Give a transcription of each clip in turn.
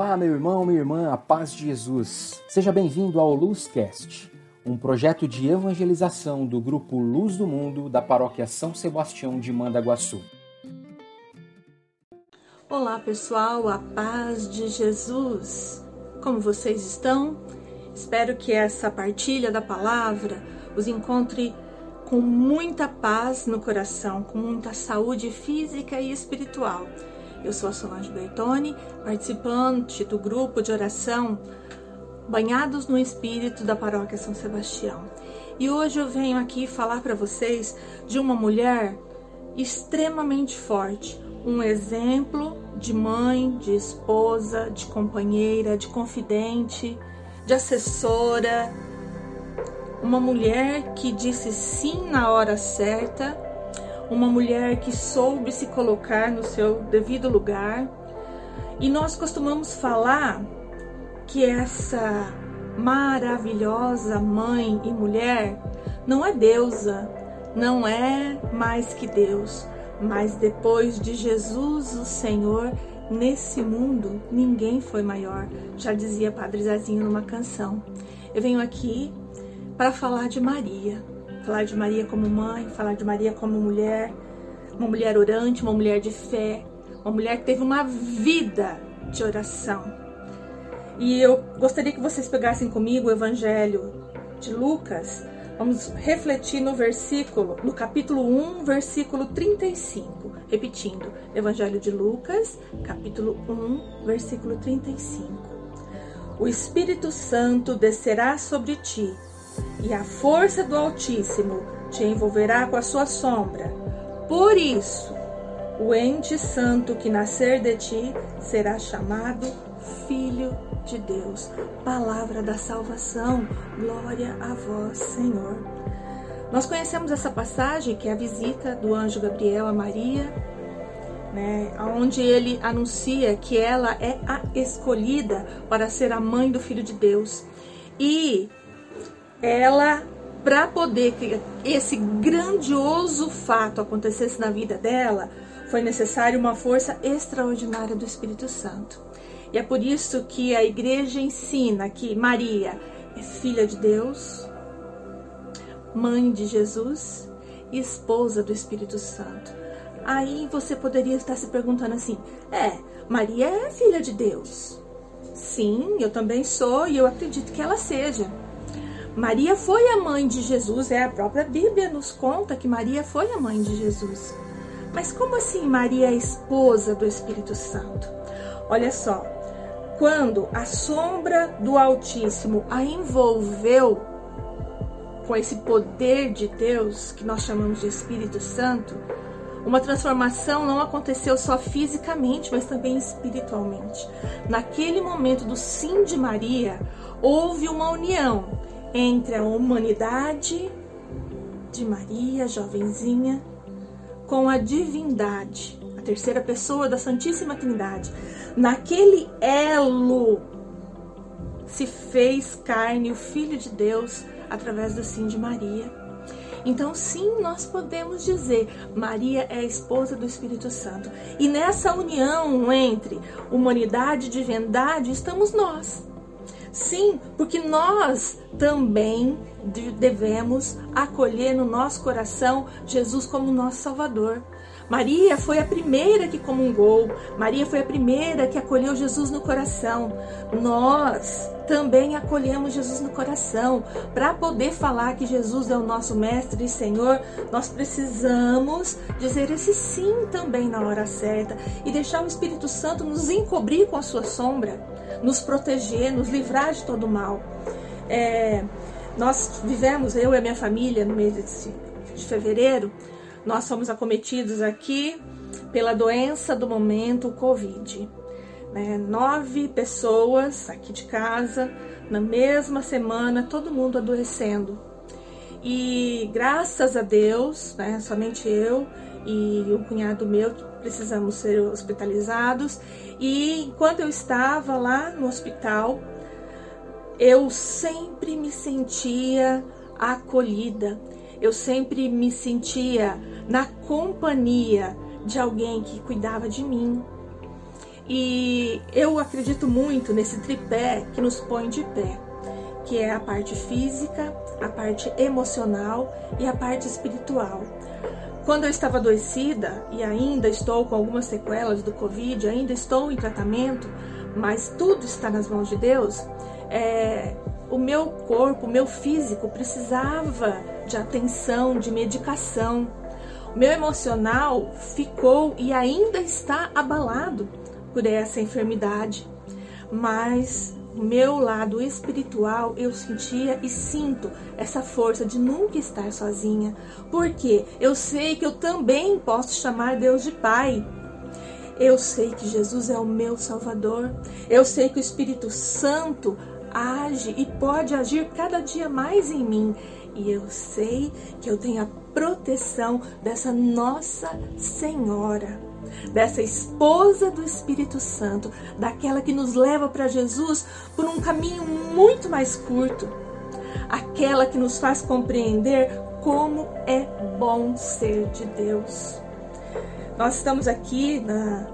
Olá, meu irmão, minha irmã, a paz de Jesus. Seja bem-vindo ao Luzcast, um projeto de evangelização do grupo Luz do Mundo da paróquia São Sebastião de Mandaguaçu. Olá, pessoal, a paz de Jesus. Como vocês estão? Espero que essa partilha da palavra os encontre com muita paz no coração, com muita saúde física e espiritual eu sou a Solange Bertoni, participante do grupo de oração Banhados no Espírito da Paróquia São Sebastião. E hoje eu venho aqui falar para vocês de uma mulher extremamente forte, um exemplo de mãe, de esposa, de companheira, de confidente, de assessora, uma mulher que disse sim na hora certa uma mulher que soube se colocar no seu devido lugar. E nós costumamos falar que essa maravilhosa mãe e mulher não é deusa, não é mais que Deus, mas depois de Jesus, o Senhor, nesse mundo ninguém foi maior, já dizia Padre Zezinho numa canção. Eu venho aqui para falar de Maria, falar de Maria como mãe, falar de Maria como mulher, uma mulher orante, uma mulher de fé, uma mulher que teve uma vida de oração. E eu gostaria que vocês pegassem comigo o Evangelho de Lucas. Vamos refletir no versículo, no capítulo 1, versículo 35. Repetindo, Evangelho de Lucas, capítulo 1, versículo 35. O Espírito Santo descerá sobre ti e a força do Altíssimo te envolverá com a sua sombra. Por isso, o ente santo que nascer de ti será chamado Filho de Deus. Palavra da salvação. Glória a vós, Senhor. Nós conhecemos essa passagem que é a visita do anjo Gabriel a Maria, né, onde ele anuncia que ela é a escolhida para ser a mãe do Filho de Deus. E ela para poder que esse grandioso fato acontecesse na vida dela, foi necessário uma força extraordinária do Espírito Santo. E é por isso que a igreja ensina que Maria é filha de Deus, mãe de Jesus e esposa do Espírito Santo. Aí você poderia estar se perguntando assim: é, Maria é filha de Deus? Sim, eu também sou e eu acredito que ela seja. Maria foi a mãe de Jesus, é a própria Bíblia nos conta que Maria foi a mãe de Jesus. Mas como assim Maria é esposa do Espírito Santo? Olha só, quando a sombra do Altíssimo a envolveu com esse poder de Deus que nós chamamos de Espírito Santo, uma transformação não aconteceu só fisicamente, mas também espiritualmente. Naquele momento do sim de Maria, houve uma união entre a humanidade de Maria, jovenzinha, com a divindade, a terceira pessoa da Santíssima Trindade. Naquele elo se fez carne o Filho de Deus através do sim de Maria. Então, sim, nós podemos dizer: Maria é a esposa do Espírito Santo. E nessa união entre humanidade e divindade estamos nós. Sim, porque nós também devemos acolher no nosso coração Jesus como nosso Salvador. Maria foi a primeira que comungou, Maria foi a primeira que acolheu Jesus no coração. Nós também acolhemos Jesus no coração. Para poder falar que Jesus é o nosso Mestre e Senhor, nós precisamos dizer esse sim também na hora certa e deixar o Espírito Santo nos encobrir com a sua sombra, nos proteger, nos livrar de todo mal. É, nós vivemos, eu e a minha família, no mês de, de fevereiro, nós fomos acometidos aqui pela doença do momento, o Covid. Né? Nove pessoas aqui de casa, na mesma semana, todo mundo adoecendo. E graças a Deus, né, somente eu e o cunhado meu precisamos ser hospitalizados. E enquanto eu estava lá no hospital, eu sempre me sentia acolhida, eu sempre me sentia na companhia de alguém que cuidava de mim. E eu acredito muito nesse tripé que nos põe de pé, que é a parte física, a parte emocional e a parte espiritual. Quando eu estava adoecida e ainda estou com algumas sequelas do Covid, ainda estou em tratamento, mas tudo está nas mãos de Deus, é, o meu corpo, o meu físico precisava de atenção, de medicação. O meu emocional ficou e ainda está abalado por essa enfermidade. Mas meu lado espiritual eu sentia e sinto essa força de nunca estar sozinha, porque eu sei que eu também posso chamar Deus de Pai. Eu sei que Jesus é o meu Salvador. Eu sei que o Espírito Santo age e pode agir cada dia mais em mim. E eu sei que eu tenho a proteção dessa Nossa Senhora, dessa esposa do Espírito Santo, daquela que nos leva para Jesus por um caminho muito mais curto, aquela que nos faz compreender como é bom ser de Deus. Nós estamos aqui na,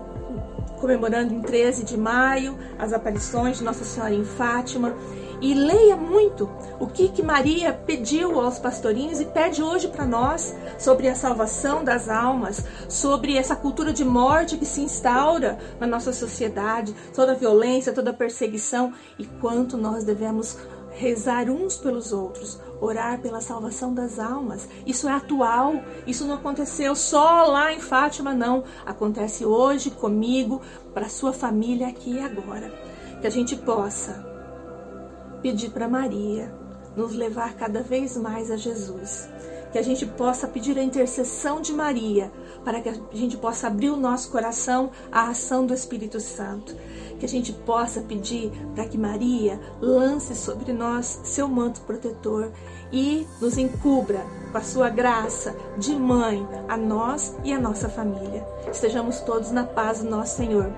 comemorando em 13 de maio as aparições de Nossa Senhora em Fátima. E leia muito o que, que Maria pediu aos pastorinhos e pede hoje para nós sobre a salvação das almas, sobre essa cultura de morte que se instaura na nossa sociedade, toda a violência, toda a perseguição e quanto nós devemos rezar uns pelos outros, orar pela salvação das almas. Isso é atual, isso não aconteceu só lá em Fátima, não. Acontece hoje comigo, para sua família aqui e agora. Que a gente possa pedir para Maria nos levar cada vez mais a Jesus. Que a gente possa pedir a intercessão de Maria para que a gente possa abrir o nosso coração à ação do Espírito Santo que a gente possa pedir para que Maria lance sobre nós seu manto protetor e nos encubra com a sua graça de mãe a nós e a nossa família. Estejamos todos na paz do nosso Senhor.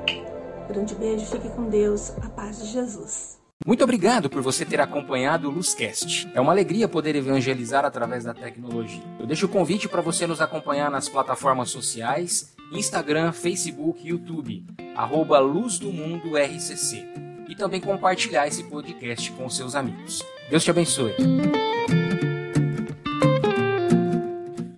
Grande beijo, fique com Deus, a paz de Jesus. Muito obrigado por você ter acompanhado o Luzcast. É uma alegria poder evangelizar através da tecnologia. Eu deixo o convite para você nos acompanhar nas plataformas sociais, Instagram, Facebook, YouTube, arroba Luz do Mundo RCC. E também compartilhar esse podcast com seus amigos. Deus te abençoe.